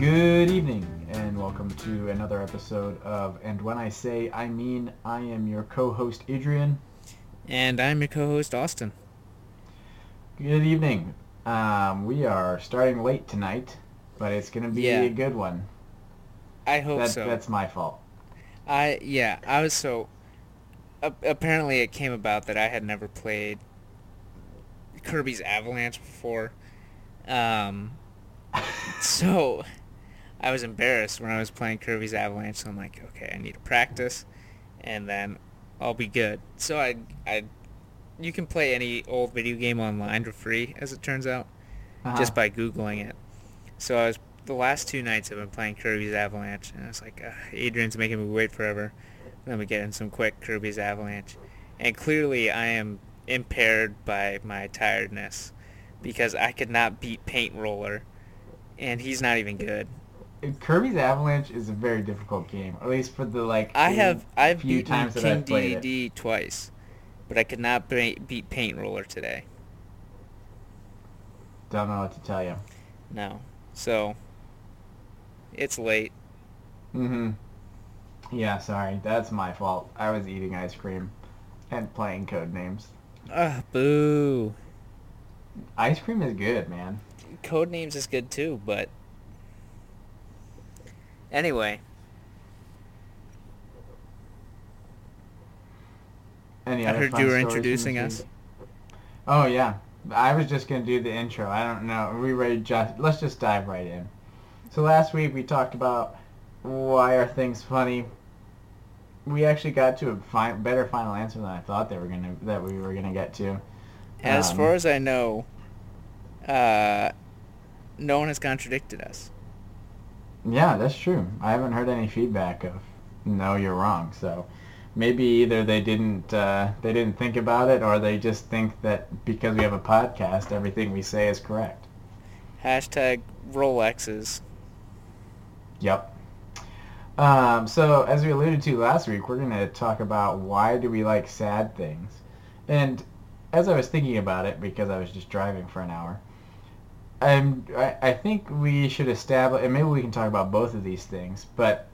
Good evening, and welcome to another episode of And When I Say I Mean, I am your co-host Adrian. And I'm your co-host Austin. Good evening. Um, we are starting late tonight, but it's going to be Yeah. a good one. I hope That, so. That's my fault. I yeah, I was so. a- apparently, it came about that I had never played Kirby's Avalanche before, um, so I was embarrassed when I was playing Kirby's Avalanche. So I'm like, okay, I need to practice, and then I'll be good. So I I, you can play any old video game online for free, as it turns out. Uh-huh. just by googling it. So I was the last two nights I've been playing Kirby's Avalanche, and I was like, "Ugh, Adrian's making me wait forever. Let me get in some quick Kirby's Avalanche, and clearly I am impaired by my tiredness because I could not beat Paint Roller, and he's not even good. Kirby's Avalanche is a very difficult game, at least for the like. I have I've few beaten times King I've played it. Dedede twice, but I could not be- beat Paint Roller today. Don't know what to tell you. No, so it's late. Mm-hmm. Yeah, sorry. That's my fault. I was eating ice cream and playing code names. Ugh, boo. Ice cream is good, man. Code names is good too, but anyway, Any I heard you were introducing us. Oh yeah, I was just gonna do the intro. I don't know. Are we ready? Just let's just dive right in. So last week we talked about why are things funny. We actually got to a fi- better final answer than I thought they were gonna that we were gonna get to. As Um, far as I know, uh, no one has contradicted us. Yeah, that's true. I haven't heard any feedback of no, you're wrong. So maybe either they didn't uh, they didn't think about it, or they just think that because we have a podcast, everything we say is correct. Hashtag Rolexes. Yep. Um, so as we alluded to last week, we're going to talk about why do we like sad things. And as I was thinking about it, because I was just driving for an hour, I'm, I, I think we should establish, and maybe we can talk about both of these things, but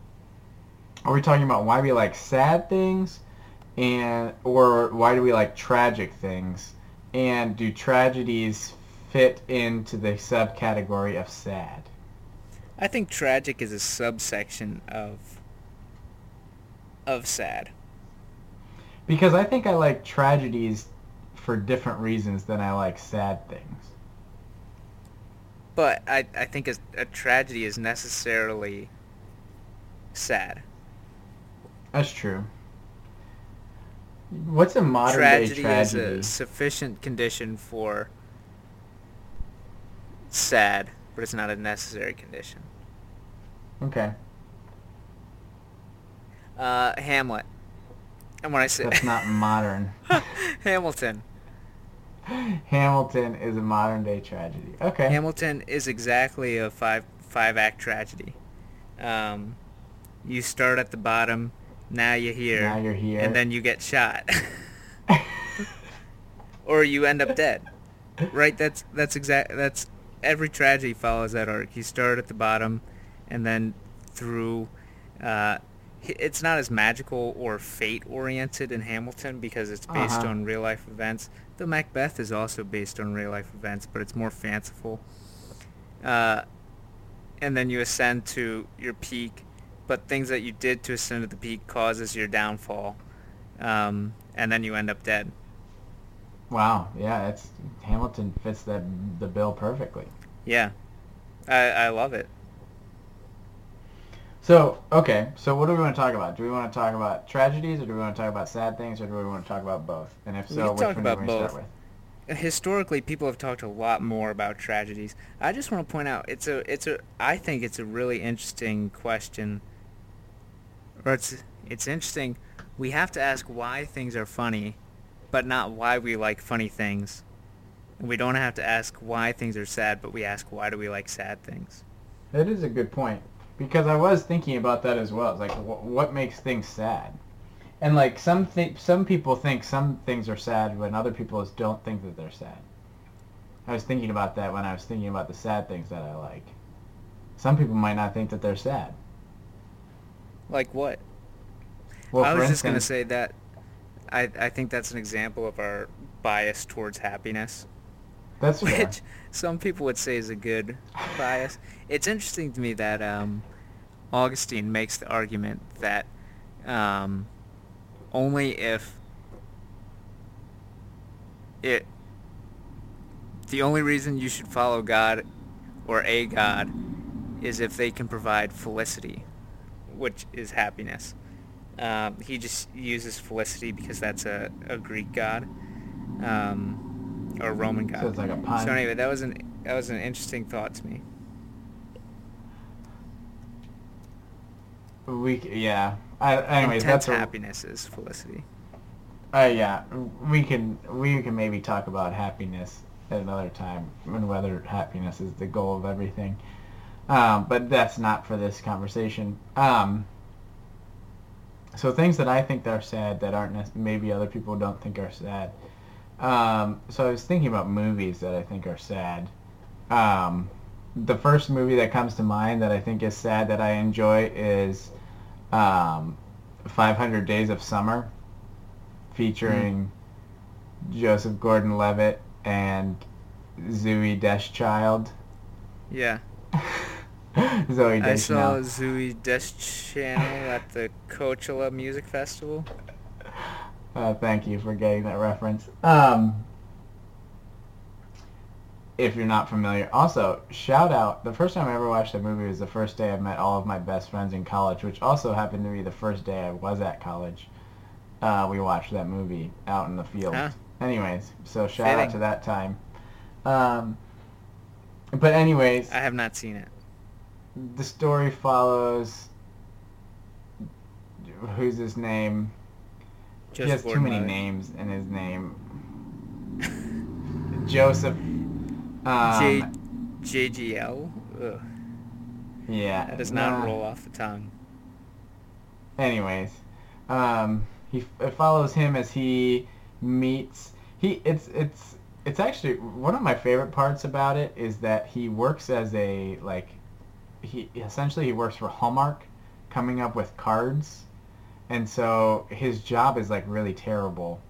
are we talking about why we like sad things and or why do we like tragic things? And do tragedies fit into the subcategory of sad? I think tragic is a subsection of of sad. Because I think I like tragedies for different reasons than I like sad things. But I, I think a, a tragedy is necessarily sad. That's true. What's a modern tragedy, day tragedy? is a sufficient condition for sad, but it's not a necessary condition. Okay, Uh, Hamlet. And when I say that's not modern. Hamilton, Hamilton is a modern day tragedy. Okay. Hamilton is exactly a five five act tragedy. Um, you start at the bottom, now you're here, Now you're here. and then you get shot, or you end up dead. Right? That's that's exact. That's every tragedy follows that arc. You start at the bottom, and then through. Uh, it's not as magical or fate oriented in Hamilton because it's based Uh-huh. on real life events. The Macbeth is also based on real life events, but it's more fanciful. Uh, and then you ascend to your peak, but things that you did to ascend to the peak causes your downfall, um, and then you end up dead. wow. Yeah, it's Hamilton fits that the bill perfectly. Yeah, I, I love it. So okay, so what do we want to talk about? Do we want to talk about tragedies, or do we want to talk about sad things, or do we want to talk about both? And if so, which one do we want to start with? Historically, people have talked a lot more about tragedies. I just want to point out it's a it's a I think it's a really interesting question. Or it's it's interesting. We have to ask why things are funny, but not why we like funny things. We don't have to ask why things are sad, but we ask why do we like sad things. That is a good point because I was thinking about that as well. It's like wh- what makes things sad, and like some some people think some things are sad when other people don't think that they're sad. I was thinking about that when I was thinking about the sad things that I like. some people might not think that they're sad. Like what? Well, I was just gonna say that I I think that's an example of our bias towards happiness, that's fair. which some people would say is a good bias. It's interesting to me that um, Augustine makes the argument that um, only if it the only reason you should follow God or a God is if they can provide felicity, which is happiness. Um, he just uses felicity because that's a, a Greek god um, or Roman god. So it's like a pun. So anyway, that was an that was an interesting thought to me. We yeah. I, anyways, Intense that's a, happiness is felicity. Uh, yeah, we can we can maybe talk about happiness at another time and whether happiness is the goal of everything. Um, but that's not for this conversation. Um, so things that I think are sad that aren't maybe other people don't think are sad. Um, so I was thinking about movies that I think are sad. Um, the first movie that comes to mind that I think is sad that I enjoy is um, 500 Days of Summer featuring Joseph Gordon-Levitt and Zooey Deschanel. Yeah, Zoe I saw Deschanel. Zooey Deschanel at the Coachella Music Festival. Uh, thank you for getting that reference. Um, if you're not familiar, also shout out. The first time I ever watched a movie was the first day I met all of my best friends in college, which also happened to be the first day I was at college. Uh, we watched that movie out in the field. Huh. Anyways, so shout out to that time. Um, but anyways, I have not seen it. the story follows. Who's his name? He has Joseph too many names in his name. Joseph. Um, J JGL. Ugh, yeah. that does not roll off the tongue. Anyways, um, he it follows him as he meets. He it's it's it's actually one of my favorite parts about it is that he works as a like he essentially he works for Hallmark, coming up with cards, and so his job is like really terrible,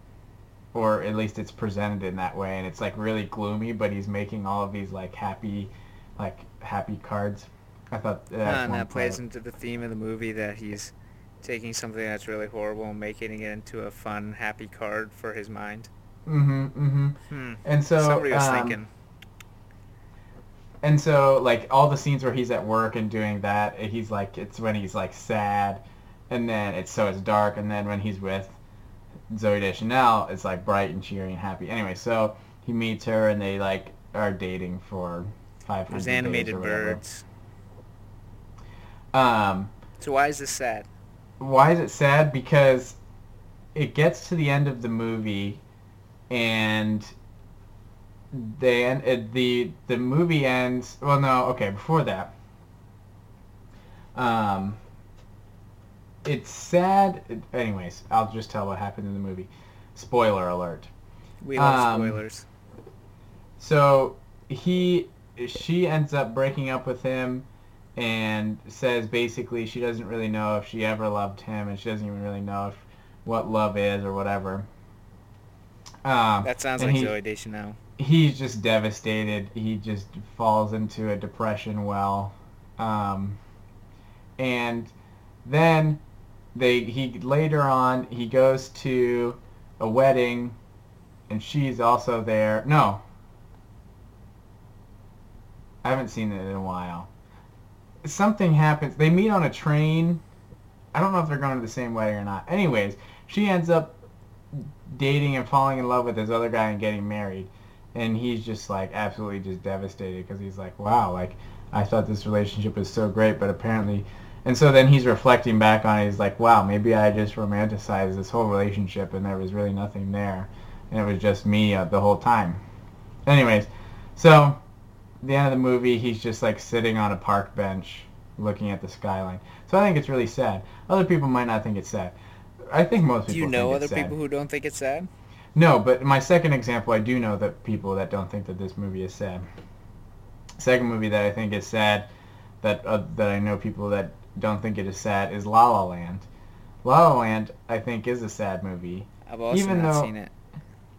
or at least it's presented in that way, and it's like really gloomy. But he's making all of these like happy, like happy cards. I thought Uh, that's and one that plays into the theme of the movie that he's taking something that's really horrible and making it into a fun, happy card for his mind. Mm-hmm. Mm-hmm. Hmm. And so Somebody was um, thinking. And so like all the scenes where he's at work and doing that, he's like it's when he's like sad, and then it's so it's dark, and then when he's with Zooey Deschanel, it's like bright and cheery and happy. Anyway, so he meets her and they like are dating for five There's days animated birds. Um, So why is this sad? why is it sad? Because it gets to the end of the movie, and they end, it, the the movie ends. Well, no, okay, before that, um, it's sad. Anyways, I'll just tell what happened in the movie. Spoiler alert. We love Um, spoilers. So he, she ends up breaking up with him, and says basically she doesn't really know if she ever loved him, and she doesn't even really know if what love is or whatever. Um, That sounds like he, Zooey Deschanel. He's just devastated. He just falls into a depression well, um, and then they he later on he goes to a wedding, and she's also there. No, I haven't seen it in a while. Something happens. They meet on a train. I don't know if they're going to the same wedding or not. Anyways, she ends up dating and falling in love with this other guy and getting married. And he's just like absolutely just devastated because he's like, wow, like I thought this relationship was so great, but apparently. And so then he's reflecting back on it. He's like, wow, maybe I just romanticized this whole relationship and there was really nothing there. And it was just me uh, the whole time. Anyways, so the end of the movie, he's just like sitting on a park bench looking at the skyline. So I think it's really sad. Other people might not think it's sad. I think most people Do you know other people who don't think it's sad? No, but my second example, I do know that people that don't think that this movie is sad. Second movie that I think is sad that uh, that I know people that don't think it is sad is La La Land. La La Land, I think, is a sad movie. I've also Even not though- seen it.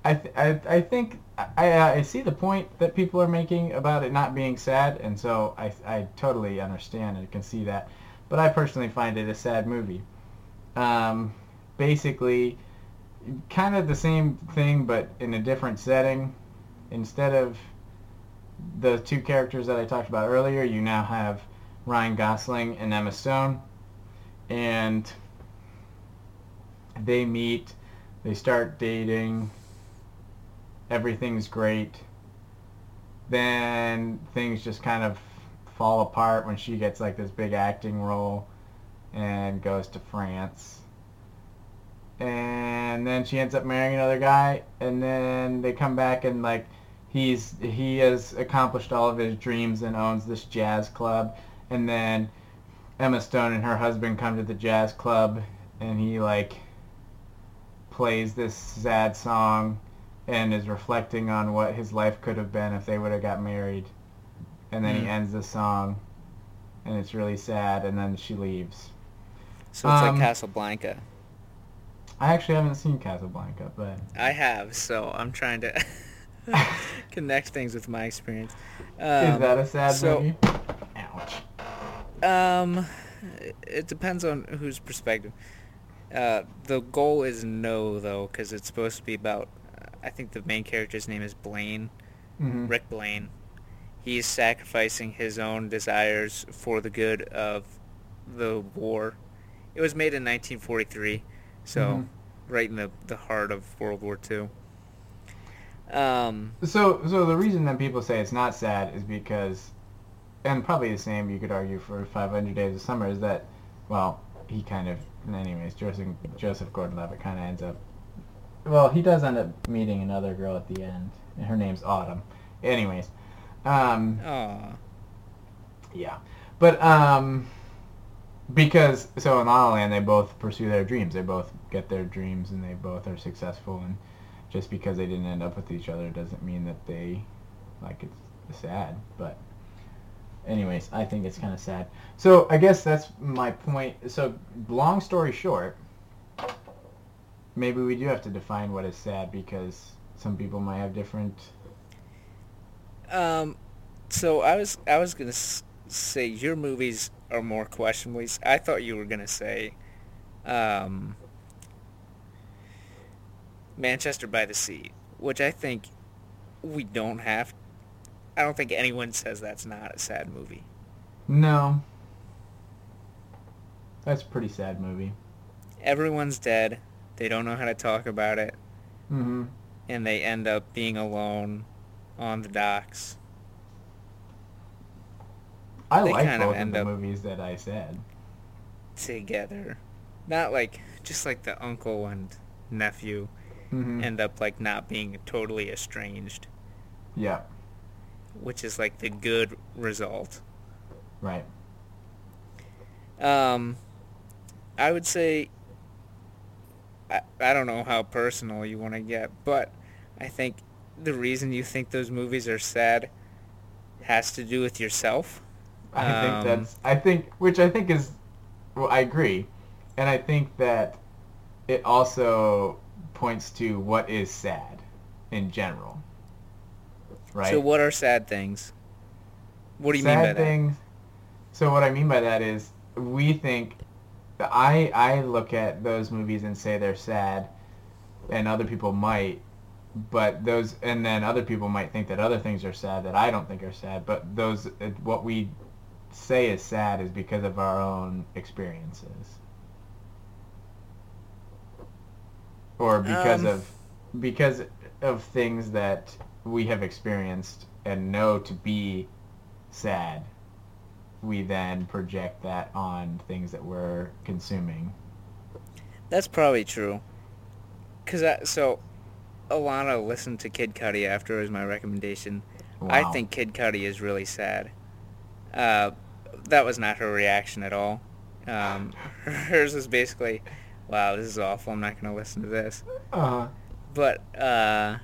I th- I, I think I, I see the point that people are making about it not being sad, and so I, I totally understand and can see that. But I personally find it a sad movie. Um, basically, kind of the same thing, but in a different setting. Instead of the two characters that I talked about earlier, you now have Ryan Gosling and Emma Stone, and they meet, they start dating, everything's great. Then things just kind of fall apart when she gets like this big acting role and goes to France. And then she ends up marrying another guy and then they come back and like he's he has accomplished all of his dreams and owns this jazz club and then Emma Stone and her husband come to the jazz club and he like plays this sad song and is reflecting on what his life could have been if they would have got married. And then he Mm. ends the song and it's really sad and then she leaves. So it's um, like Casablanca. I actually haven't seen Casablanca, but I have, so I'm trying to connect things with my experience. is Um, that a sad so- movie? Um, it depends on whose perspective. Uh, the goal is no, though, because it's supposed to be about. I think the main character's name is Blaine, hmm Rick Blaine. He's sacrificing his own desires for the good of the war. It was made in 1943, so Mhm. right in the the heart of World War II. Um, So, so the reason that people say it's not sad is because, and probably the same you could argue for 500 Days of Summer is that, well, he kind of, anyways, Joseph, Joseph Gordon-Levitt kind of ends up, well, he does end up meeting another girl at the end, and her name's Autumn. Anyways, um, aw, yeah, but um, because so in La La Land they both pursue their dreams, they both get their dreams, and they both are successful, and just because they didn't end up with each other doesn't mean that they like it's sad but anyways i think it's kind of sad so i guess that's my point so long story short maybe we do have to define what is sad because some people might have different Um, so I was I was gonna say your movies are more questionable. I thought you were gonna say, um, Manchester by the Sea, which I think we don't have. I don't think anyone says that's not a sad movie. no that's a pretty sad movie Everyone's dead. They don't know how to talk about it, mm-hmm and they end up being alone on the docks. i They like kind both of end the up- movies that i said together. Not like just like the uncle and nephew mm-hmm. end up like not being totally estranged, yeah which is like the good result. right Um I would say I, I don't know how personal you want to get, but I think the reason you think those movies are sad has to do with yourself. I Um, think that's I think which I think is well I agree. And I think that it also points to what is sad in general. Right? So what are sad things? What do you sad mean by that? Sad things, So what I mean by that is we think I I look at those movies and say they're sad and other people might but those and then other people might think that other things are sad that I don't think are sad but those what we say is sad is because of our own experiences or because Um. of because of things that we have experienced and know to be sad we then project that on things that we're consuming That's probably true. Cause I, so, Alana listened to Kid Cudi after it was my recommendation. Wow. I think Kid Cudi is really sad. Uh, that was not her reaction at all. Um, hers was basically, "Wow, this is awful. I'm not going to listen to this." Uh-huh. But uh,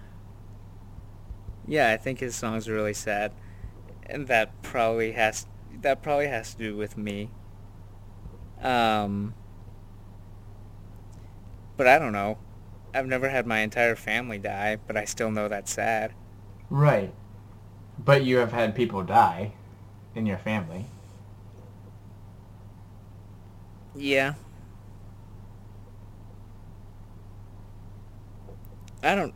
yeah, I think his songs are really sad, and that probably has that probably has to do with me. Um, but I don't know. I've never had my entire family die, but I still know that's sad. Right. But you have had people die in your family. Yeah. I don't.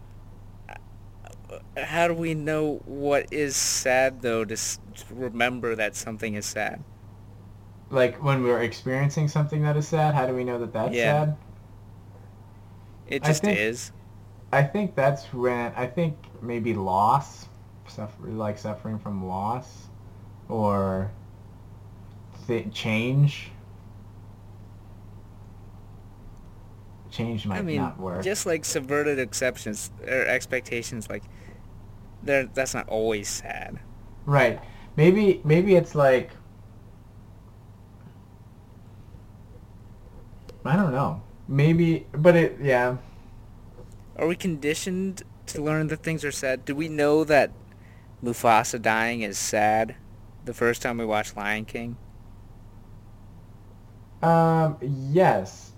How do we know what is sad though? To, s- to remember that something is sad. Like when we're experiencing something that is sad, how do we know that that's Yeah. sad? It I just think- is. I think that's when I think maybe loss, suffer, like suffering from loss, or th- change. Change might I mean, not work. just like subverted exceptions or expectations, like that's not always sad. Right. Maybe maybe it's like I don't know. Maybe but it yeah. Are we conditioned to learn that things are sad? Do we know that Mufasa dying is sad? The first time we watched Lion King. Um yes.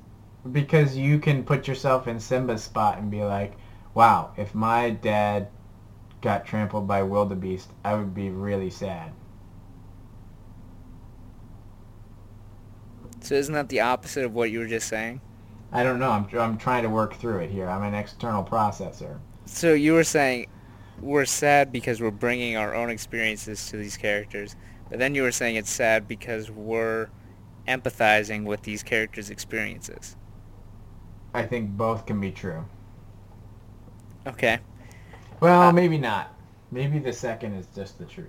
Because you can put yourself in Simba's spot and be like, "Wow, if my dad got trampled by wildebeest, I would be really sad." So isn't that the opposite of what you were just saying? I don't know. I'm I'm trying to work through it here. I'm an external processor. So you were saying we're sad because we're bringing our own experiences to these characters, but then you were saying it's sad because we're empathizing with these characters' experiences. I think both can be true. Okay. Well, Uh, maybe not. Maybe the second is just the truth.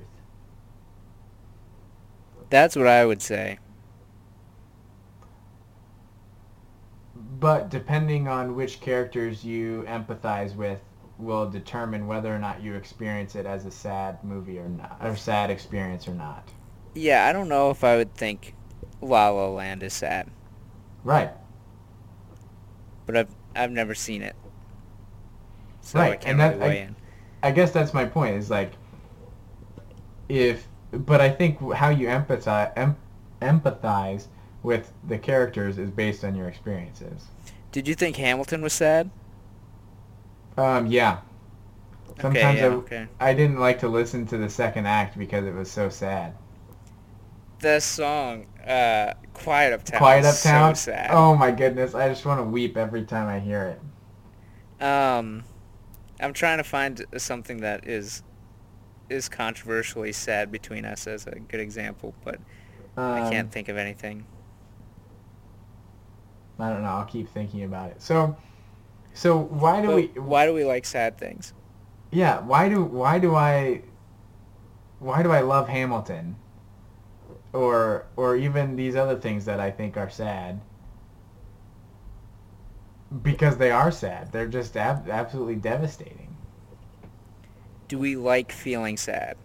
That's what I would say. But depending on which characters you empathize with will determine whether or not you experience it as a sad movie or not, or sad experience or not. Yeah, I don't know if I would think La La Land is sad, Right. but I've I've never seen it, so I can't and really that- I- weigh in. I guess that's my point. Is like, if, but I think how you empathize em, empathize with the characters is based on your experiences. Did you think Hamilton was sad? Um, yeah. Sometimes okay, yeah, I, okay. I didn't like to listen to the second act because it was so sad. The song uh, "Quiet Uptown." Quiet Uptown. So sad. Oh my goodness! I just want to weep every time I hear it. Um, I'm trying to find something that is is controversially sad between us as a good example, but I Um, can't think of anything. I don't know. I'll keep thinking about it. So, so why do But we? why do we like sad things? Yeah. Why do? Why do I? Why do I love Hamilton? Or or even these other things that I think are sad. Because they are sad. They're just ab- absolutely devastating. Do we like feeling sad?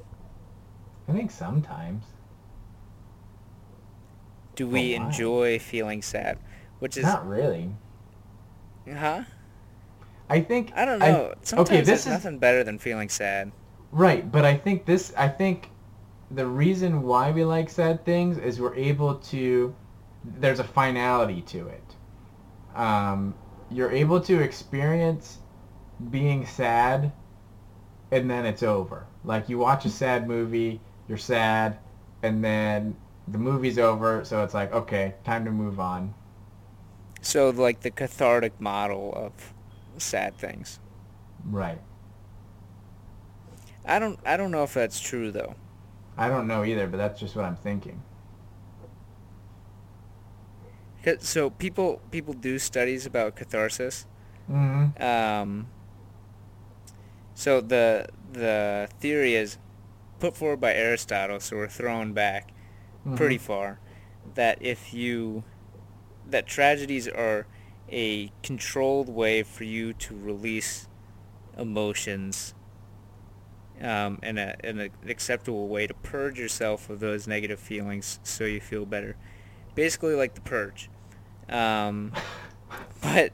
I think sometimes. Do we Oh, wow. enjoy feeling sad? Which is, Not really. huh? I think I don't know. Sometimes okay, this there's is nothing better than feeling sad. right, but I think this. I think the reason why we like sad things is we're able to. There's a finality to it. Um, you're able to experience being sad, and then it's over. Like you watch a sad movie, you're sad, and then the movie's over, so it's like okay, time to move on. So like the cathartic model of sad things. Right. I don't I don't know if that's true though. I don't know either, but that's just what I'm thinking. 'Cause- So people people do studies about catharsis. Mm-hmm. Um, so the the theory is put forward by Aristotle, so we're thrown back Mm-hmm. pretty far, that if you that tragedies are a controlled way for you to release emotions um, and, a, a, an acceptable way to purge yourself of those negative feelings so you feel better. Basically like the purge. Um, but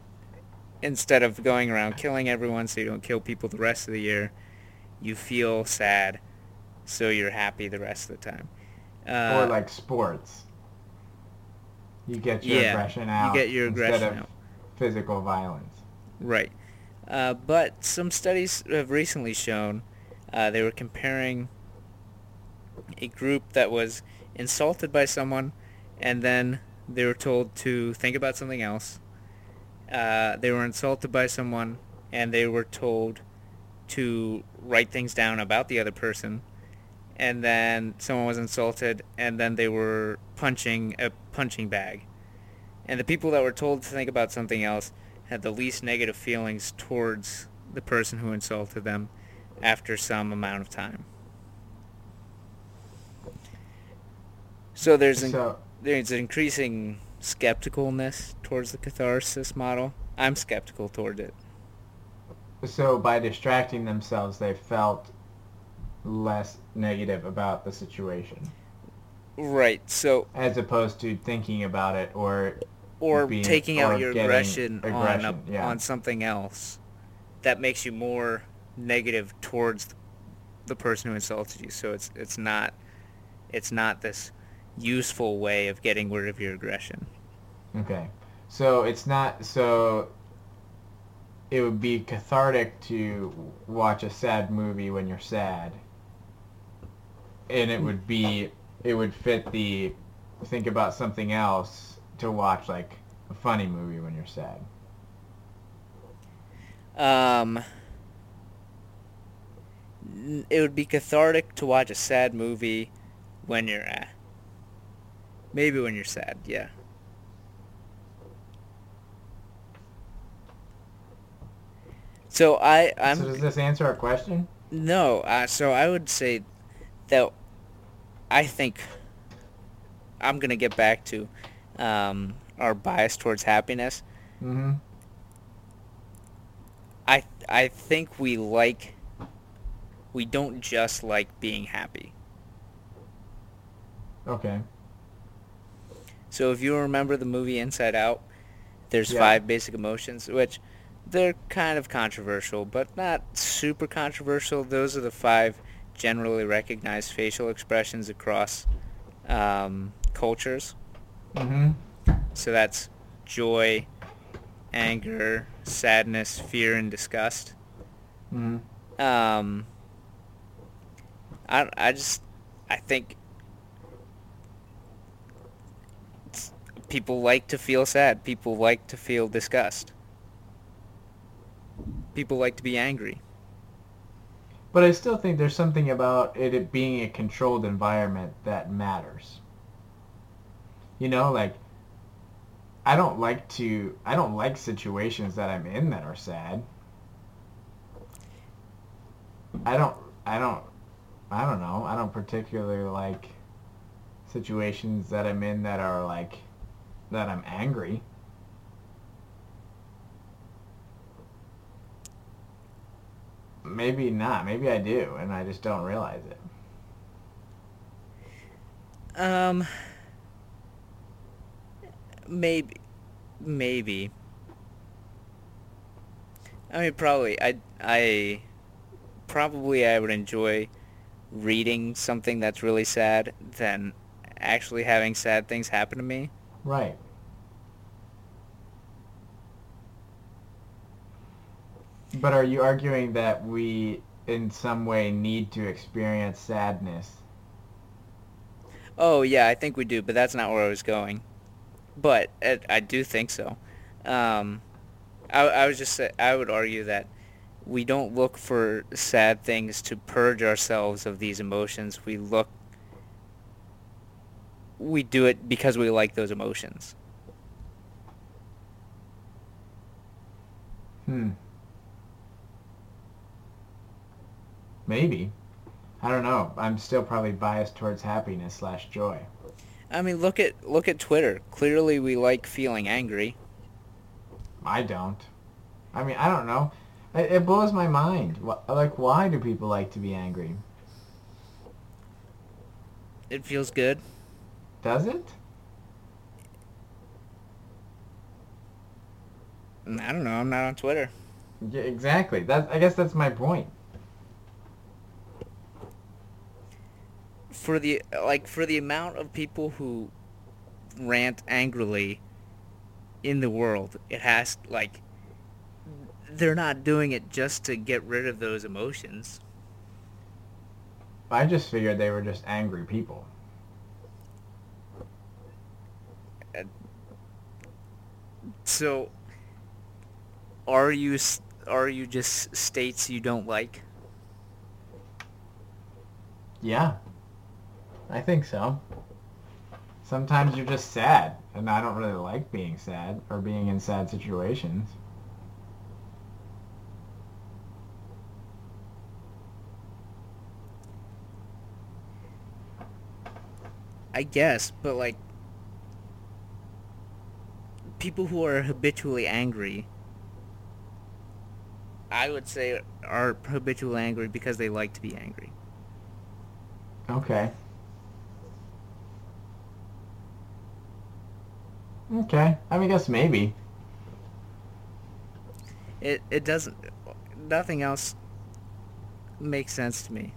instead of going around killing everyone so you don't kill people the rest of the year, you feel sad so you're happy the rest of the time. Uh, or like sports. You get your Yeah, aggression out. you get your instead aggression of out. physical violence. Right. Uh, but some studies have recently shown uh, they were comparing a group that was insulted by someone and then they were told to think about something else. Uh, they were insulted by someone and they were told to write things down about the other person. And then someone was insulted and then they were punching a punching bag. And the people that were told to think about something else had the least negative feelings towards the person who insulted them after some amount of time. So there's So there's increasing skepticalness towards the catharsis model. I'm skeptical toward it. so by distracting themselves, they felt less negative about the situation, Right. So as opposed to thinking about it or or being- taking out your getting aggression, on a, yeah. on something else that makes you more negative towards the person who insulted you. So it's it's not it's not this useful way of getting rid of your aggression. Okay. So it's not so it would be cathartic to watch a sad movie when you're sad. And it would be it would fit the think about something else to watch like a funny movie when you're sad. Um, it would be cathartic to watch a sad movie when you're maybe when you're sad. Yeah. So I I'm so does this answer our question? no. Uh, so I would say that I think I'm gonna get back to um, our bias towards happiness. Mhm. I I think we like we don't just like being happy. Okay. So if you remember the movie Inside Out, there's Yeah. five basic emotions, which they're kind of controversial, but not super controversial. Those are the five generally recognized facial expressions across um, cultures. Mhm. So that's joy, anger, sadness, fear, and disgust. Mhm. Um, I, I just, I think people like to feel sad. People like to feel disgust. People like to be angry. But I still think there's something about it, being a controlled environment that matters. You know, like I don't like to I don't like situations that I'm in that are sad. I don't I don't I don't know. I don't particularly like situations that I'm in that are like that I'm angry. Maybe not. Maybe I do, and I just don't realize it. Um, maybe, maybe. I mean, probably. I, I, probably I would enjoy reading something that's really sad than actually having sad things happen to me. Right. But are you arguing that we, in some way, need to experience sadness? Oh yeah, I think we do, but that's not where I was going. But uh, I do think so. Um, I, I was just I would argue that we don't look for sad things to purge ourselves of these emotions. We look, we do it because we like those emotions. Hmm. Maybe. I don't know. I'm still probably biased towards happiness slash joy. I mean, look at look at Twitter. Clearly, we like feeling angry. I don't. I mean, I don't know. It, it blows my mind. Like, why do people like to be angry? It feels good. Does it? I don't know. I'm not on Twitter. Yeah, exactly. That I guess that's my point. for the like for the amount of people who rant angrily in the world, it has like they're not doing it just to get rid of those emotions. I just figured they were just angry people. So, are you are you just states you don't like? Yeah. I think so. Sometimes you're just sad, and I don't really like being sad or being in sad situations. I guess, but like people who are habitually angry I would say are habitually angry because they like to be angry. Okay. Okay. I mean, I guess maybe. It it doesn't nothing else makes sense to me.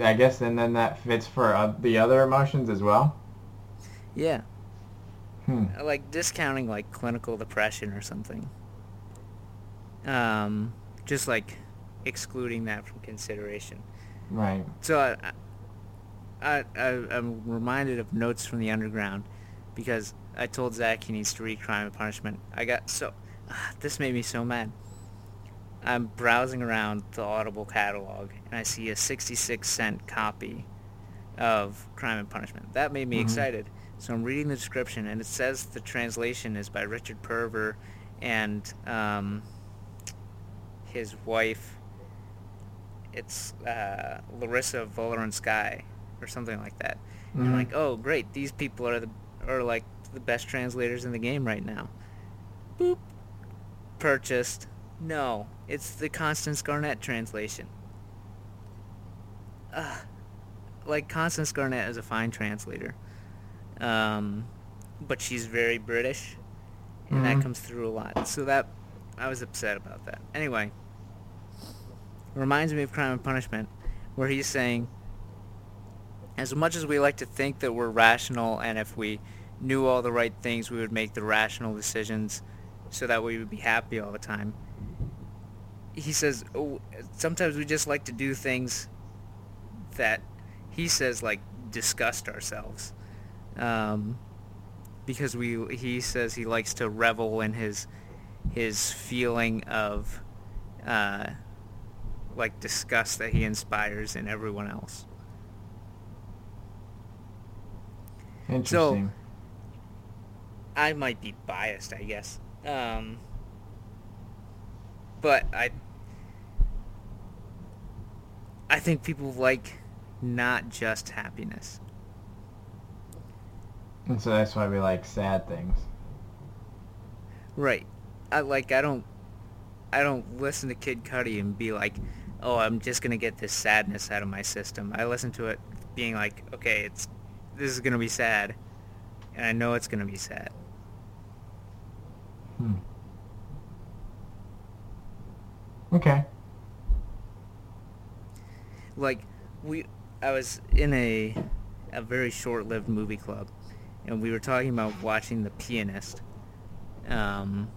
I guess, and then that fits for uh, the other emotions as well. Yeah. Hmm. Like discounting like clinical depression or something. Um just like excluding that from consideration. Right. So I, I, I, I'm reminded of Notes from the Underground because I told Zach he needs to read Crime and Punishment. I got so ah, this made me so mad. I'm browsing around the Audible catalog and I see a 66 cent copy of Crime and Punishment. That made me Mhm. excited. So I'm reading the description and it says the translation is by Richard Pevear and um, his wife. It's uh, Larissa Voloransky or something like that. And I'm Mhm. like, oh great, these people are the are like the best translators in the game right now. Boop. Purchased. No, it's the Constance Garnett translation. Ugh. Like Constance Garnett is a fine translator, um, but she's very British, and that Mhm. comes through a lot. So that I was upset about that. Anyway, reminds me of Crime and Punishment, where he's saying, as much as we like to think that we're rational, and if we knew all the right things, we would make the rational decisions, so that we would be happy all the time. He says, oh, sometimes we just like to do things that he says like disgust ourselves, um, because we. He says he likes to revel in his his feeling of uh, like disgust that he inspires in everyone else. Interesting. I might be biased, I guess. Um, but I I think people like not just happiness. And so that's why we like sad things. Right. I like I don't I don't listen to Kid Cudi and be like, "Oh, I'm just going to get this sadness out of my system." I listen to it being like, "Okay, it's this is going to be sad." And I know it's going to be sad. Hmm. Okay. like we I was in a a very short-lived movie club and we were talking about watching The Pianist um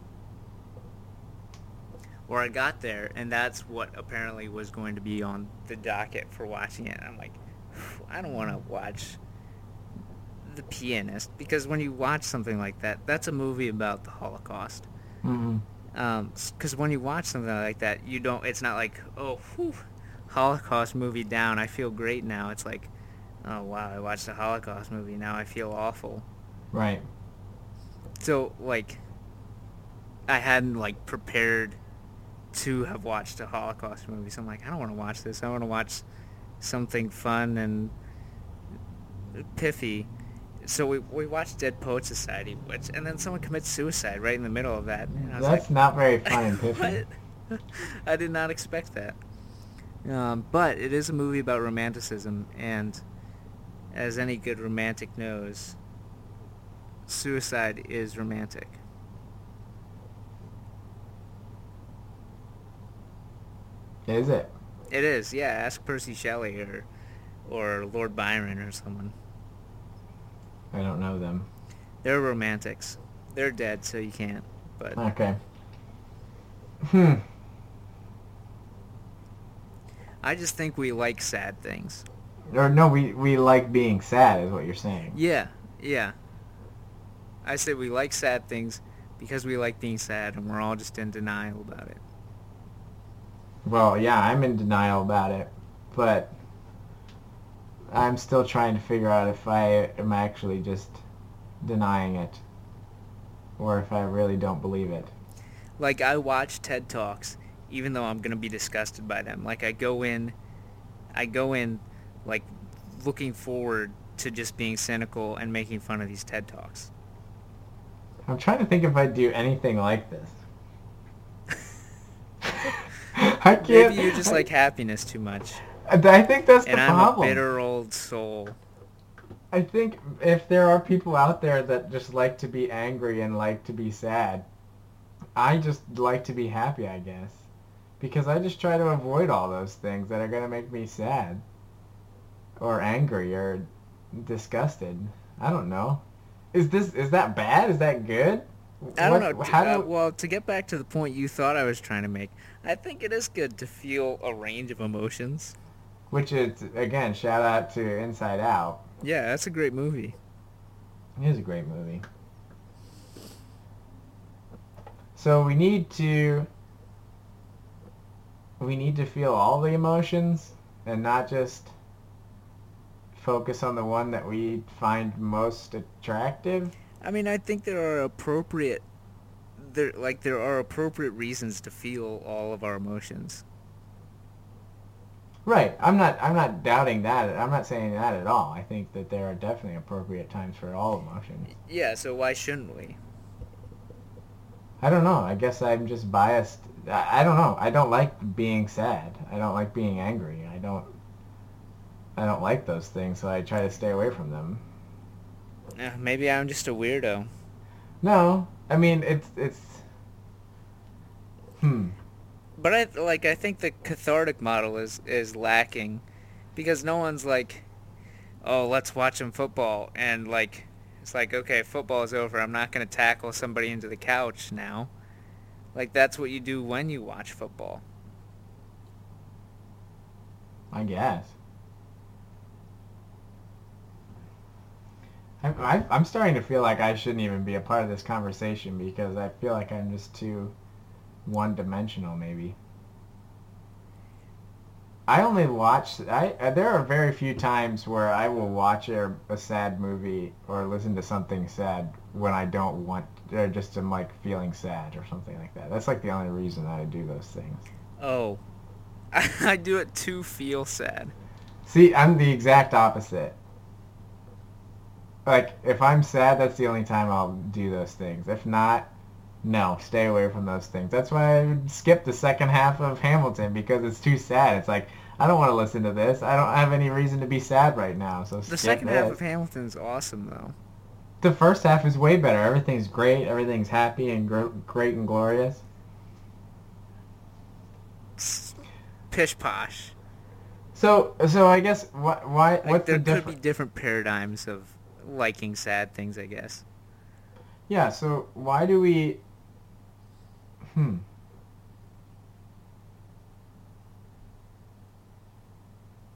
or I got there and that's what apparently was going to be on the docket for watching it. I'm like I don't want to watch The Pianist because when you watch something like that that's a movie about the Holocaust because when you watch something like that, you don't. It's not like, oh, whew, Holocaust movie down. I feel great now. It's like, oh wow, I watched a Holocaust movie. Now I feel awful. Right. So like, I hadn't like prepared to have watched a Holocaust movie. So I'm like, I don't want to watch this. I want to watch something fun and piffy. So we we watched Dead Poet Society, which and then someone commits suicide right in the middle of that. And I was That's like, not very fun and. What? I did not expect that. Um, but it is a movie about romanticism, and as any good romantic knows, suicide is romantic. Is it? It is, yeah. Ask Percy Shelley or or Lord Byron or someone. I don't know them. They're romantics. They're dead, so you can't. But Okay. Hmm. I just think we like sad things. Or no, we we like being sad, is what you're saying. Yeah, yeah. I say we like sad things because we like being sad, and we're all just in denial about it. Well, yeah, I'm in denial about it, but I'm still trying to figure out if I am actually just denying it, or if I really don't believe it. Like I watch TED Talks, even though I'm gonna be disgusted by them. Like I go in, I go in, like looking forward to just being cynical and making fun of these TED Talks. I'm trying to think if I'd do anything like this. I can't. Maybe you just I- like happiness too much, I think that's the and I'm problem. a bitter old soul. I think if there are people out there that just like to be angry and like to be sad, I just like to be happy, I guess. Because I just try to avoid all those things that are going to make me sad or angry or disgusted. I don't know. Is this is that bad? Is that good? I don't What- know. How uh, do, well, to get back to the point you thought I was trying to make, I think it is good to feel a range of emotions. which is again shout out to Inside Out. Yeah, that's a great movie. It is a great movie. So we need to we need to feel all the emotions and not just focus on the one that we find most attractive. I mean, I think there are appropriate there like there are appropriate reasons to feel all of our emotions. Right. I'm not I'm not doubting that. I'm not saying that at all. I think that there are definitely appropriate times for all emotions. Yeah, so why shouldn't we? I don't know. I guess I'm just biased. I, I don't know. I don't like being sad. I don't like being angry. I don't. I don't like those things, so I try to stay away from them. Uh, maybe I'm just a weirdo. No, I mean it's it's. Hmm. But I like I think the cathartic model is is lacking because no one's like, "Oh, let's watch some football." And like it's like, "Okay, football is over. I'm not going to tackle somebody into the couch now." Like that's what you do when you watch football. I guess. I, I, I'm starting to feel like I shouldn't even be a part of this conversation because I feel like I'm just too one-dimensional, maybe. I only watch. I uh, there are very few times where I will watch a, a sad movie or listen to something sad when I don't want, or just am like feeling sad or something like that. That's like the only reason that I do those things. Oh. I do it to feel sad. See, I'm the exact opposite. Like, if I'm sad, that's the only time I'll do those things. If not, no, stay away from those things. That's why I skipped the second half of Hamilton because it's too sad. It's like, I don't want to listen to this. I don't have any reason to be sad right now, so The second this. half of Hamilton is awesome though. The first half is way better. Everything's great. Everything's happy and gr- great and glorious. Pish posh. So, so I guess wh- why? Like what's there the could be different paradigms of liking sad things, I guess. Yeah, so why do we... Hmm.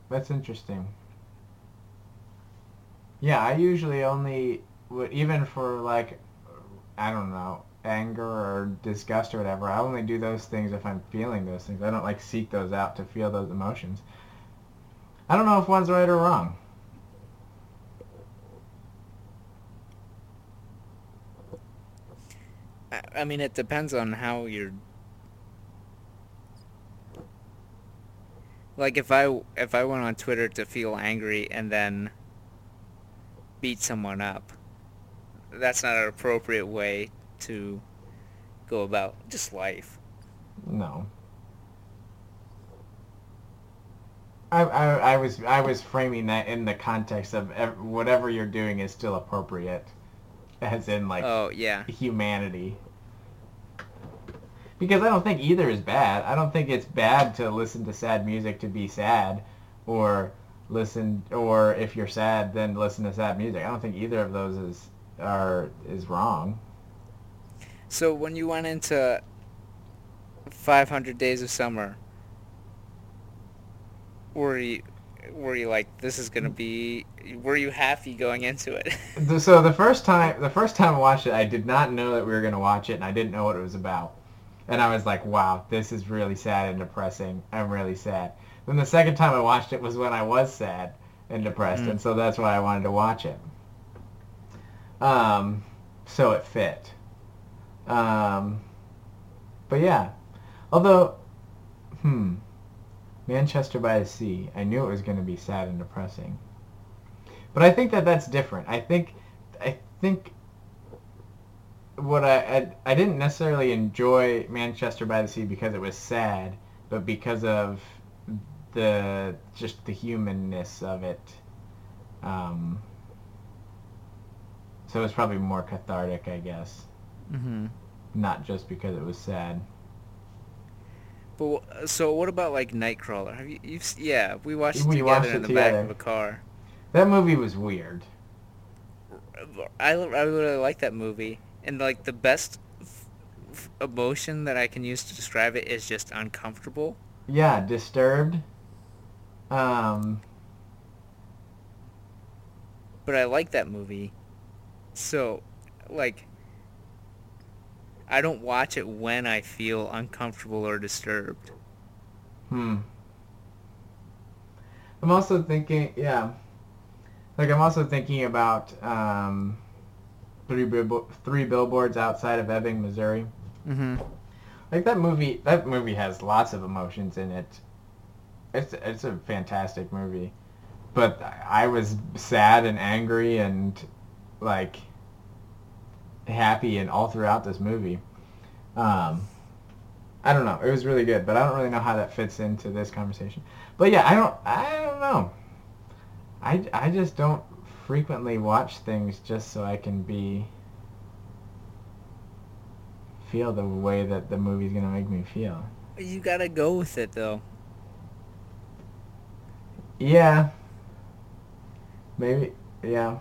That's interesting. Yeah, I usually only, would even for like, I don't know, anger or disgust or whatever, I only do those things if I'm feeling those things. I don't like seek those out to feel those emotions. I don't know if one's right or wrong. I, mean, it depends on how you're. Like if I if I went on Twitter to feel angry and then beat someone up, that's not an appropriate way to go about just life. No. I, I, I was I was framing that in the context of ev- whatever you're doing is still appropriate, as in like Oh yeah, humanity. because I don't think either is bad. I don't think it's bad to listen to sad music to be sad, or listen, or if you're sad, then listen to sad music. I don't think either of those is are is wrong. So when you went into 500 Days of Summer, were you were you like this is gonna be? Were you happy going into it? So the first time, the first time I watched it, I did not know that we were gonna watch it, and I didn't know what it was about. And I was like, "Wow, this is really sad and depressing. I'm really sad." Then the second time I watched it was when I was sad and depressed, Mm. and so that's why I wanted to watch it. Um, so it fit. Um, but yeah, although, hmm, Manchester by the Sea, I knew it was going to be sad and depressing. But I think that that's different. I think, I think what I, I I didn't necessarily enjoy Manchester by the Sea because it was sad, but because of the just the humanness of it. Um, so it was probably more cathartic, I guess, mm-hmm. not just because it was sad. But so what about like Nightcrawler? Have you? You've, yeah, we watched it We together watched in it the back of a car. That movie was weird. I, I really like that movie, and like the best f- f- emotion that I can use to describe it is just uncomfortable. Yeah, Disturbed. Um, But I like that movie, so like I don't watch it when I feel uncomfortable or disturbed. hmm. I'm also thinking, yeah. Like I'm also thinking about um, three three billboards outside of Ebbing, Missouri. Mm-hmm. Like that movie. That movie has lots of emotions in it. It's it's a fantastic movie, but I was sad and angry and like happy and all throughout this movie. Um, I don't know. It was really good, but I don't really know how that fits into this conversation. But yeah, I don't. I don't know. I, I just don't frequently watch things just so I can be feel the way that the movie's gonna make me feel. You gotta go with it though. Yeah. Maybe. Yeah.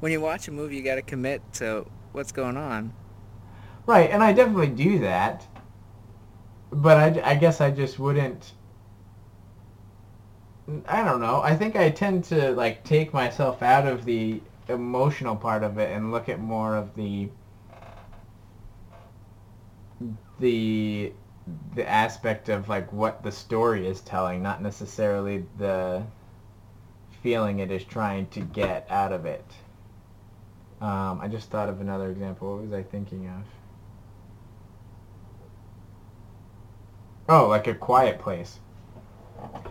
When you watch a movie, you gotta commit to what's going on. Right, and I definitely do that. But I, I guess I just wouldn't. I don't know. I think I tend to like take myself out of the emotional part of it and look at more of the the the aspect of like what the story is telling, not necessarily the feeling it is trying to get out of it. Um, I just thought of another example. What was I thinking of? Oh, like a quiet place.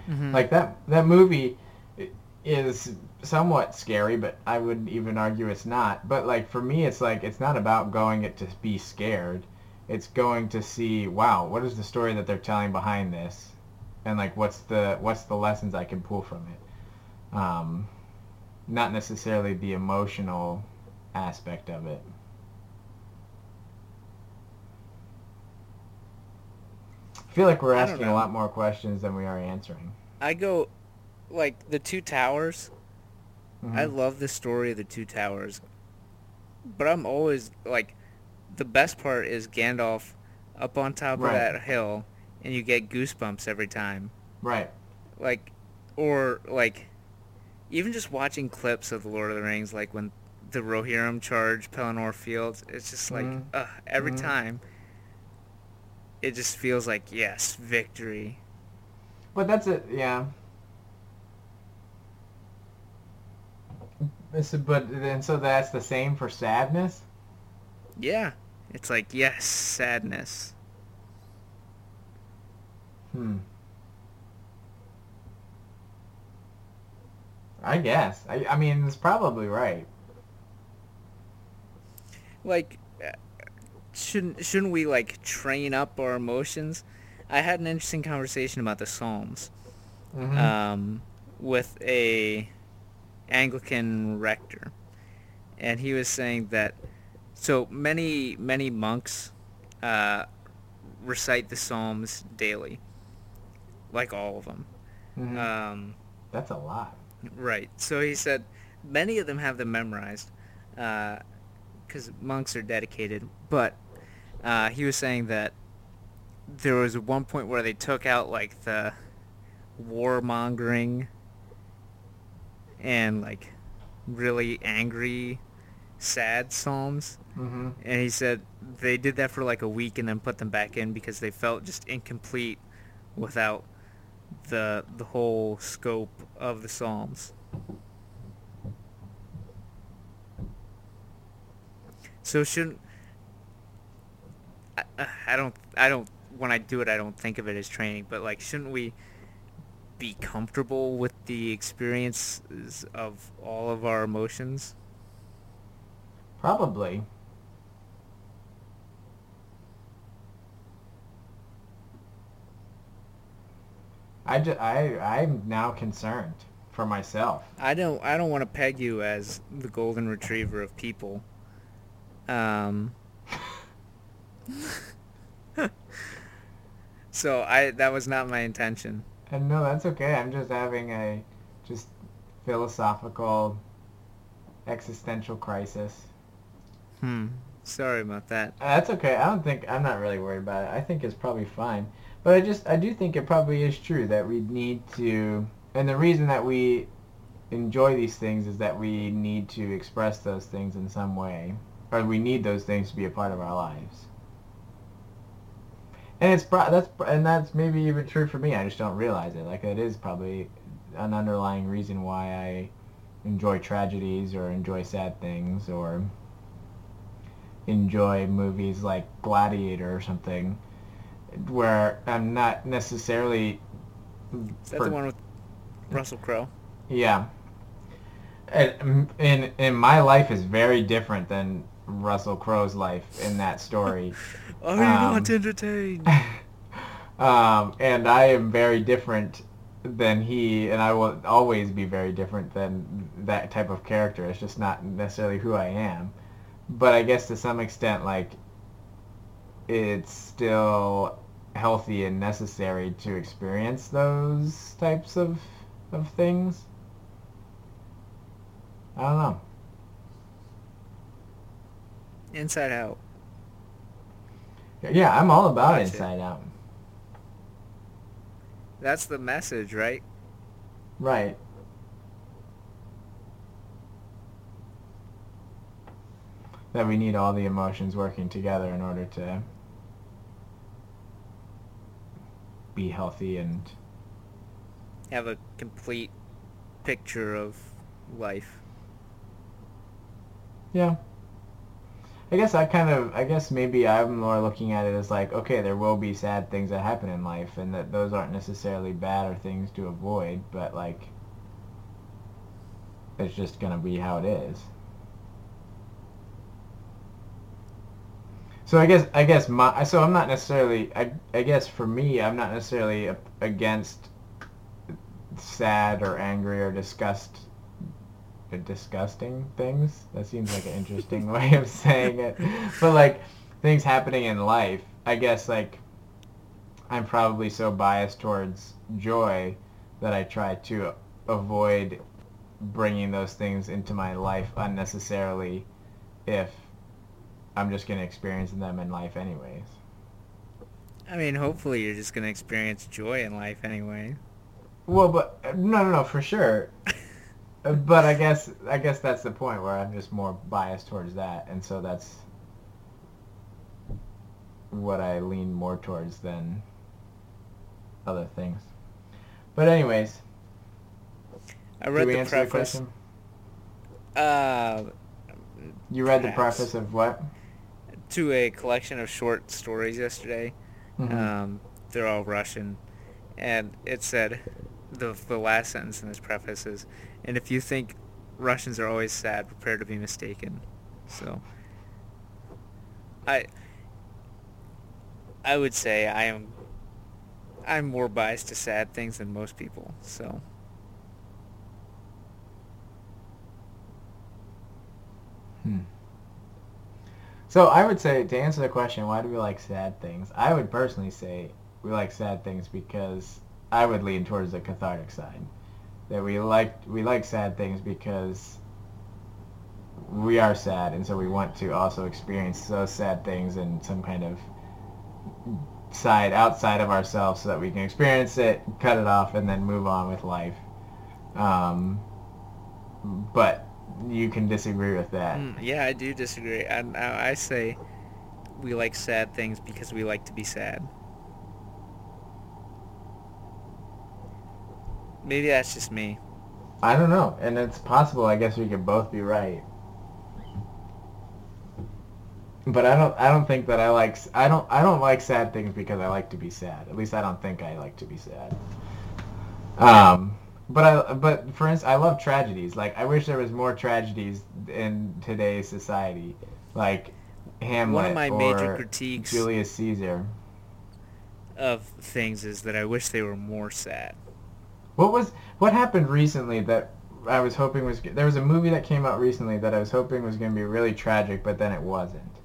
Mm-hmm. Like that that movie is somewhat scary, but I wouldn't even argue it's not. But like for me, it's like it's not about going it to be scared. It's going to see, wow, what is the story that they're telling behind this, and like what's the what's the lessons I can pull from it. Um, not necessarily the emotional aspect of it. I feel like we're asking a lot more questions than we are answering. I go, like the Two Towers. I Mhm. love the story of the Two Towers, but I'm always like, the best part is Gandalf up on top Right. of that hill, and you get goosebumps every time. Right. Like, or like, even just watching clips of the Lord of the Rings, like when the Rohirrim charge Pelennor Fields, it's just like, Mhm. uh, every Mhm. time. It just feels like yes, victory. But that's it, yeah. This, but and so that's the same for sadness. Yeah, it's like yes, sadness. Hmm. I guess. I, I mean, it's probably right. Like uh, shouldn't shouldn't we like train up our emotions i had an interesting conversation about the psalms Mhm. um, with a anglican rector and he was saying that so many many monks uh, recite the Psalms daily, like all of them. Mhm. Um, That's a lot. Right. So he said many of them have them memorized because monks are dedicated. But uh, he was saying that there was one point where they took out like the warmongering and like really angry, sad psalms. hmm And he said they did that for like a week and then put them back in because they felt just incomplete without the the whole scope of the psalms. So shouldn't I, I don't I don't when I do it I don't think of it as training, but like shouldn't we be comfortable with the experiences of all of our emotions? Probably. I, ju- I, I'm now concerned for myself. I don't I don't want to peg you as the golden retriever of people. Um So I that was not my intention. And no, that's okay. I'm just having a just philosophical existential crisis. Hmm. Sorry about that. Uh, That's okay. I don't think I'm not really worried about it. I think it's probably fine. But I just I do think it probably is true that we need to and the reason that we enjoy these things is that we need to express those things in some way or we need those things to be a part of our lives. And it's that's and that's maybe even true for me. I just don't realize it. Like it is probably an underlying reason why I enjoy tragedies or enjoy sad things or enjoy movies like Gladiator or something, where I'm not necessarily. Is that for- the one with Russell Crowe? Yeah. And, and, and my life is very different than Russell Crowe's life in that story. Are you not not entertained? um, and I am very different than he, and I will always be very different than that type of character. It's just not necessarily who I am. But I guess to some extent, like, it's still healthy and necessary to experience those types of of things. I don't know. Inside Out. Yeah, I'm all about Watch it. Inside Out. That's the message, right? Right. That we need all the emotions working together in order to be healthy and Have a complete picture of life. yeah. I guess I kind of I guess maybe I'm more looking at it as like okay, there will be sad things that happen in life and that those aren't necessarily bad or things to avoid, but like it's just to be how it is. So I guess I guess my so I'm not necessarily I I guess for me I'm not necessarily against sad or angry or disgust or disgusting things. That seems like an interesting way of saying it. But like things happening in life, I guess like I'm probably so biased towards joy that I try to avoid bringing those things into my life unnecessarily if I'm just going to experience them in life anyways. I mean, hopefully you're just gonna experience joy in life anyway. Well, but uh, no, no, no, for sure. But I guess I guess that's the point where I'm just more biased towards that, and so that's what I lean more towards than other things. But anyways, I read the answer the question? Uh, You read the preface of what? to a collection of short stories yesterday. Mhm. Um, they're all Russian, and it said the the last sentence in this preface is, "And if you think Russians are always sad, prepare to be mistaken." So, I I would say I am I'm more biased to sad things than most people. So, Hmm. So I would say to answer the question, why do we like sad things? I would personally say we like sad things because I would lean towards the cathartic side. That we like we like sad things because we are sad, and so we want to also experience those sad things in some kind of side outside of ourselves, so that we can experience it, cut it off, and then move on with life. Um, but you can disagree with that. Mm, yeah, I do disagree. I, I, I say we like sad things because we like to be sad. Maybe that's just me. I don't know, and it's possible. I guess we could both be right. But I don't. I don't think that I like. I don't. I don't like sad things because I like to be sad. At least I don't think I like to be sad. Um, but I. But for instance, I love tragedies. Like I wish there was more tragedies in today's society, like Hamlet One of my or major critiques Julius Caesar. of things is that I wish they were more sad. What was what happened recently that I was hoping was there was a movie that came out recently that I was hoping was going to be really tragic, but then it wasn't.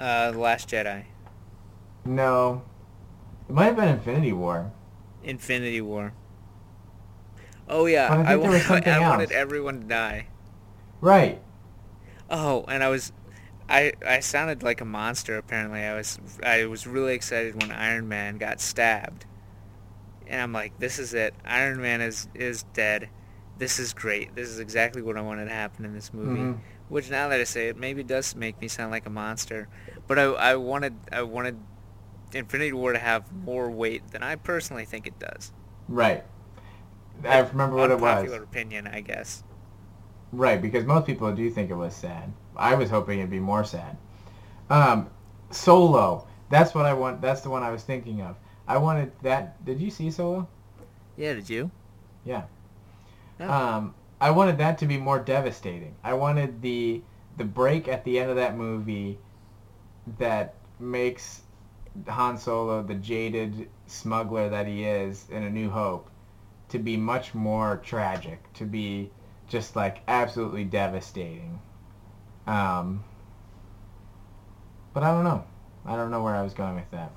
Uh, The Last Jedi, No, it might have been Infinity War. Infinity War. Oh yeah, But I I, wa- I wanted everyone to die. Right. Oh, and I was, I I sounded like a monster. Apparently, I was I was really excited when Iron Man got stabbed, and I'm like, this is it. Iron Man is is dead. This is great. This is exactly what I wanted to happen in this movie. Mhm. Which now that I say it, maybe does make me sound like a monster. But I I wanted I wanted Infinity War to have more weight than I personally think it does. Right. I remember what it was. Unpopular opinion, I guess. Right, because most people do think it was sad. I was hoping it'd be more sad. Um, Solo. That's what I want. That's the one I was thinking of. I wanted that. Did you see Solo? Yeah, did you? Yeah. Oh. Um, I wanted that to be more devastating. I wanted the the break at the end of that movie that makes Han Solo the jaded smuggler that he is in A New Hope to be much more tragic, to be just like absolutely devastating. Um, but I don't know. I don't know where I was going with that.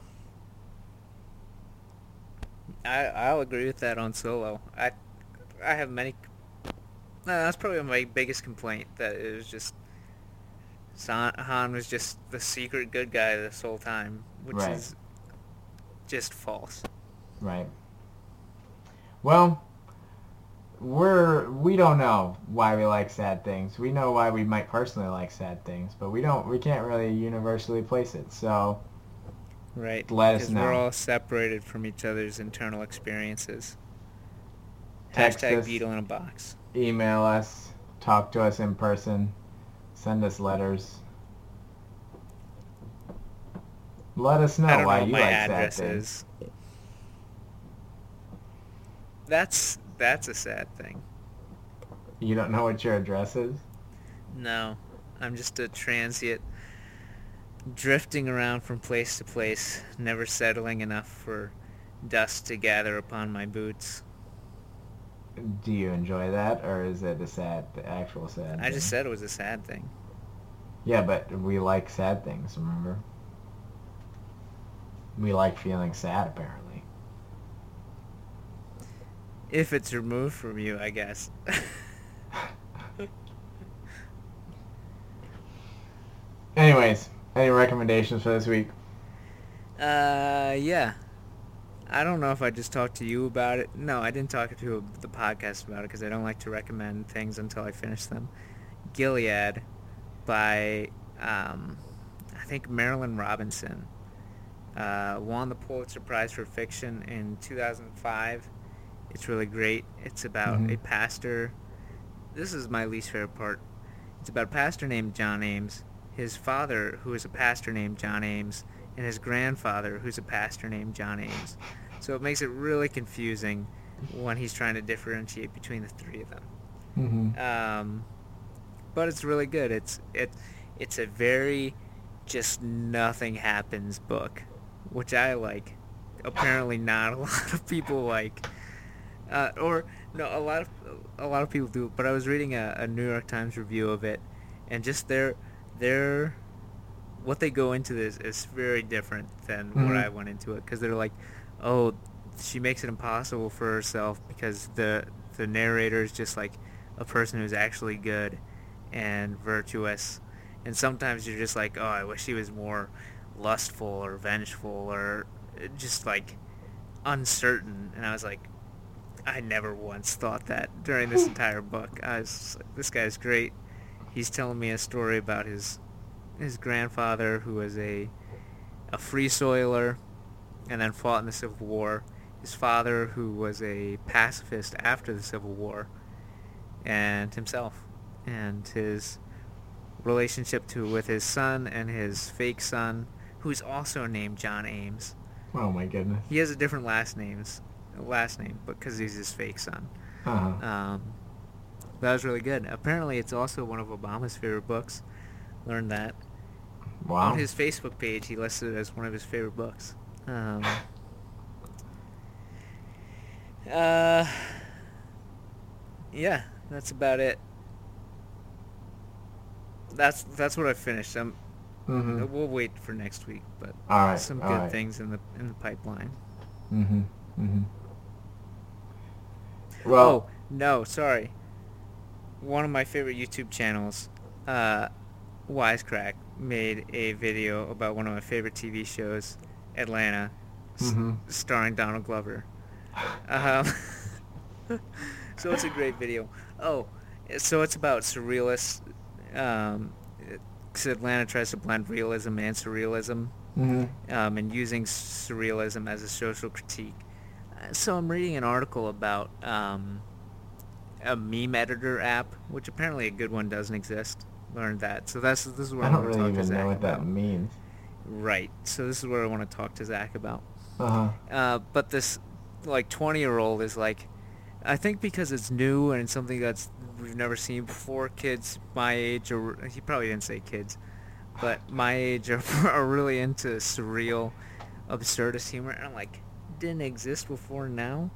I I'll agree with that on Solo. I I have many. No, that's probably my biggest complaint. That it was just San, Han was just the secret good guy this whole time, which Right. is just false. Right. Well, we're we don't know why we like sad things. We know why we might personally like sad things, but we don't we can't really universally place it. So Right. Let us Because we're all separated from each other's internal experiences. Text Hashtag us. beetle in a box. email us, talk to us in person, send us letters. Let us know why know you like address things. is. That's that's a sad thing. You don't know what your address is? No, I'm just a transient, drifting around from place to place, never settling enough for dust to gather upon my boots. Do you enjoy that, or is it a sad, the actual sad? I just said it was a sad thing. Yeah, but we like sad things, remember? We like feeling sad, apparently. If it's removed from you, I guess. Anyways, any recommendations for this week? uh, yeah. I don't know if I just talked to you about it. No, I didn't talk to the podcast about it because I don't like to recommend things until I finish them. Gilead by, um, I think Marilynne Robinson. Uh, won the Pulitzer Prize for Fiction in 2005. It's really great. It's about Mhm. a pastor. This is my least favorite part. It's about a pastor named John Ames, his father, who is a pastor named John Ames, and his grandfather, who's a pastor named John Ames. So it makes it really confusing when he's trying to differentiate between the three of them. Mm-hmm. Um, but it's really good. It's it it's a very just nothing happens book, which I like. Apparently, not a lot of people like, uh, or no, a lot of a lot of people do. But I was reading a, a New York Times review of it, and just their their what they go into this is very different than Mhm. what I went into it because they're like, oh, she makes it impossible for herself because the the narrator is just like a person who's actually good and virtuous, and sometimes you're just like, oh, I wish she was more lustful or vengeful or just like uncertain, and I was like. I never once thought that during this entire book. I was like, this guy's great. He's telling me a story about his his grandfather who was a a free soiler and then fought in the Civil War. His father who was a pacifist after the Civil War and himself and his relationship to with his son and his fake son who's also named John Ames. Oh my goodness. He has a different last names last name because he's his fake son. Uh-huh. Um, that was really good. Apparently, it's also one of Obama's favorite books. Learned that wow. on his Facebook page. He listed it as one of his favorite books. Um, uh, yeah, that's about it. That's that's what I finished. Um, mm-hmm. we'll wait for next week, but right. some good right. things in the in the pipeline. Mm-hmm. Mm-hmm. Well, oh no, sorry. One of my favorite YouTube channels, uh, Wisecrack, made a video about one of my favorite TV shows, Atlanta, s- Mhm. starring Donald Glover. Um, so it's a great video. Oh, so it's about surrealists. Um, 'cause Atlanta tries to blend realism and surrealism mhm. um, and using surrealism as a social critique. Uh, So I'm reading an article about um, a meme editor app, which apparently a good one doesn't exist. Learned that. So that's this is what I I, don't want to really talk to even Zach know what that about. means. Right. So this is what I want to talk to Zach about. Uh-huh. Uh, but this like 20 year old is like, I think because it's new and it's something that's we've never seen before. Kids my age, or he probably didn't say kids, but my age are, are really into surreal, absurdist humor. And I'm like, didn't exist before now.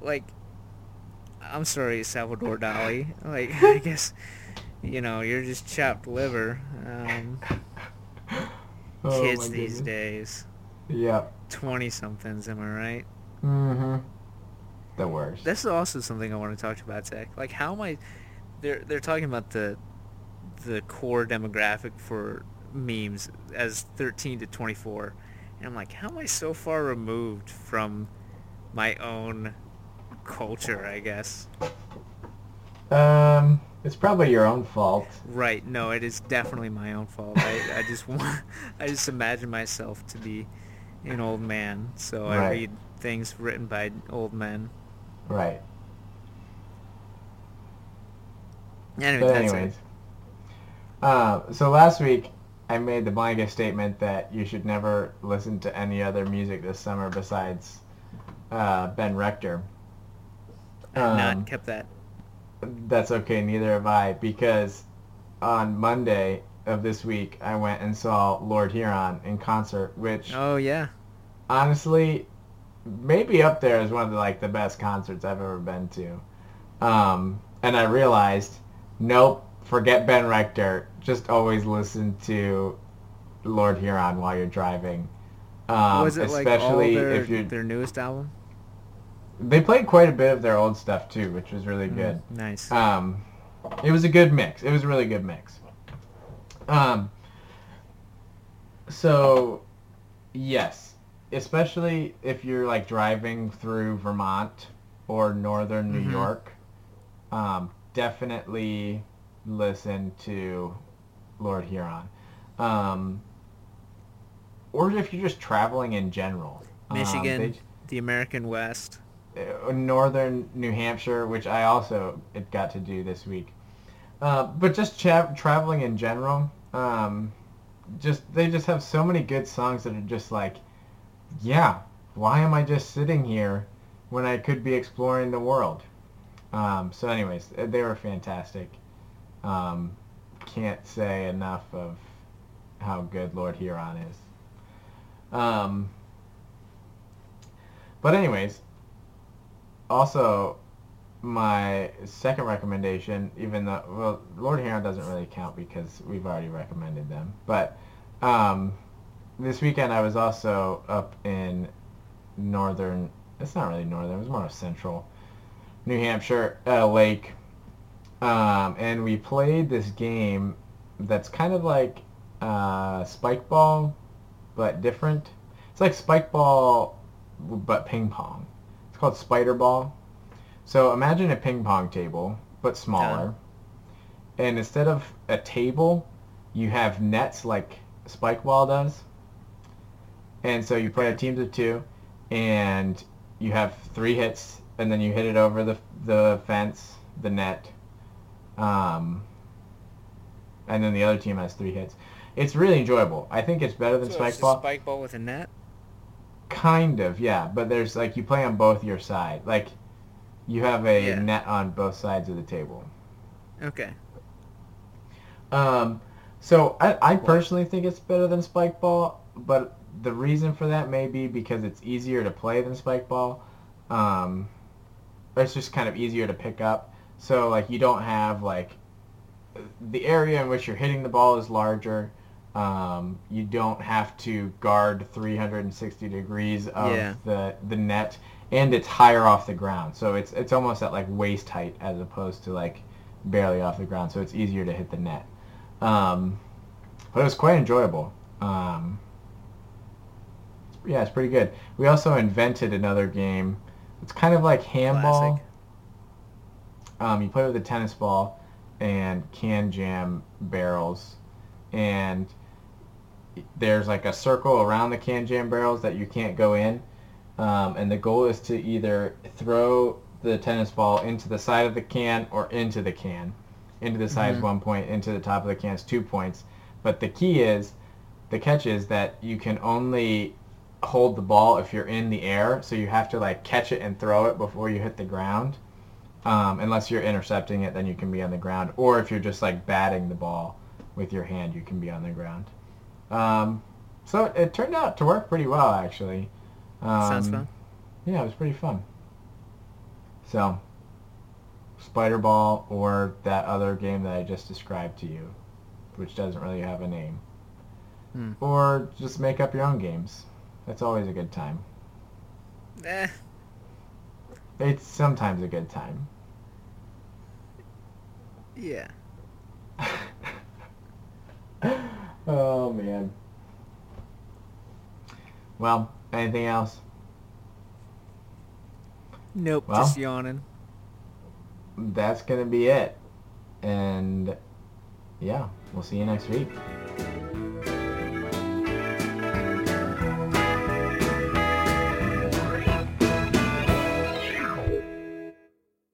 Like, I'm sorry, Salvador Dali. Like, I guess, you know, you're just chopped liver. Um, Oh, kids these days, Yeah. twenty somethings. Am I right? Mm-hmm. The worst. This is also something I want to talk to about, Zach. Like, how am I? They're they're talking about the the core demographic for memes as 13 to 24, and I'm like, how am I so far removed from my own culture? I guess. Um, it's probably your own fault. Right. No, it is definitely my own fault. I, I just want, I just imagine myself to be an old man, so I read things written by old men. Right. Anyway, But anyways. Uh, so last week I made the blanket statement that you should never listen to any other music this summer besides uh, Ben Rector. Um, not kept that. That's okay, neither have I, because on Monday of this week I went and saw Lord Huron in concert, which Oh yeah. honestly maybe up there is one of the like the best concerts I've ever been to. Um, and I realized, nope, forget Ben Rector. Just always listen to Lord Huron while you're driving. Um, was it like all their, if you're their newest album? They played quite a bit of their old stuff too, which was really Mm, good. Nice. Um, it was a good mix. It was a really good mix. Um, so, yes, especially if you're like driving through Vermont or northern New Mhm. York, um, definitely listen to Lord Huron. Um, or if you're just traveling in general. Um, Michigan, they- the American West. Uh, northern New Hampshire, which I also got to do this week. Uh, but just cha- traveling in general, um, just they just have so many good songs that are just like, yeah, why am I just sitting here when I could be exploring the world? Um, so, anyways, uh, they were fantastic. Um, can't say enough of how good Lord Huron is. Um, but anyways, also my second recommendation, even though well, Lord Huron doesn't really count because we've already recommended them, but Um, this weekend I was also up in northern. It's not really northern. It was more central New Hampshire at a lake, um, and we played this game that's kind of like uh, spike ball, but different. It's like spike ball, but ping pong. Called spider ball. So imagine a ping pong table, but smaller. And instead of a table, you have nets like spike ball does. And so you play a teams of two, and you have three hits, and then you hit it over the the fence, the net, um, and then the other team has three hits. It's really enjoyable. I think it's better than So spike ball. spike ball with a net. Kind of, yeah. But there's like you play on both your side. Like you have a Yeah. net on both sides of the table. Okay. Um, so I, I personally think it's better than spike ball, but the reason for that may be because it's easier to play than spike ball. Um, it's just kind of easier to pick up. So like you don't have like the area in which you're hitting the ball is larger. Um, you don't have to guard 360 degrees of Yeah. the the net, and it's higher off the ground. So it's it's almost at like waist height as opposed to like barely off the ground. So it's easier to hit the net. Um, but it was quite enjoyable. Um, yeah, it's pretty good. We also invented another game. It's kind of like handball. Um, you play with a tennis ball and KanJam barrels, and there's like a circle around the KanJam barrels that you can't go in. Um, and the goal is to either throw the tennis ball into the side of the can or into the can. Into the side is Mhm. one point, into the top of the can is two points. But the key is, the catch is that you can only hold the ball if you're in the air, so you have to like catch it and throw it before you hit the ground. Um, unless you're intercepting it, then you can be on the ground. Or if you're just like batting the ball with your hand, you can be on the ground. Um, so it, it turned out to work pretty well, actually. Um, Sounds fun. Yeah, it was pretty fun. So, Spider Ball or that other game that I just described to you, which doesn't really have a name. Hmm. Or just make up your own games. That's always a good time. Eh. It's sometimes a good time. Yeah. oh man. Well, anything else? Nope. Well. Just yawning. That's gonna be it. And yeah, we'll see you next week.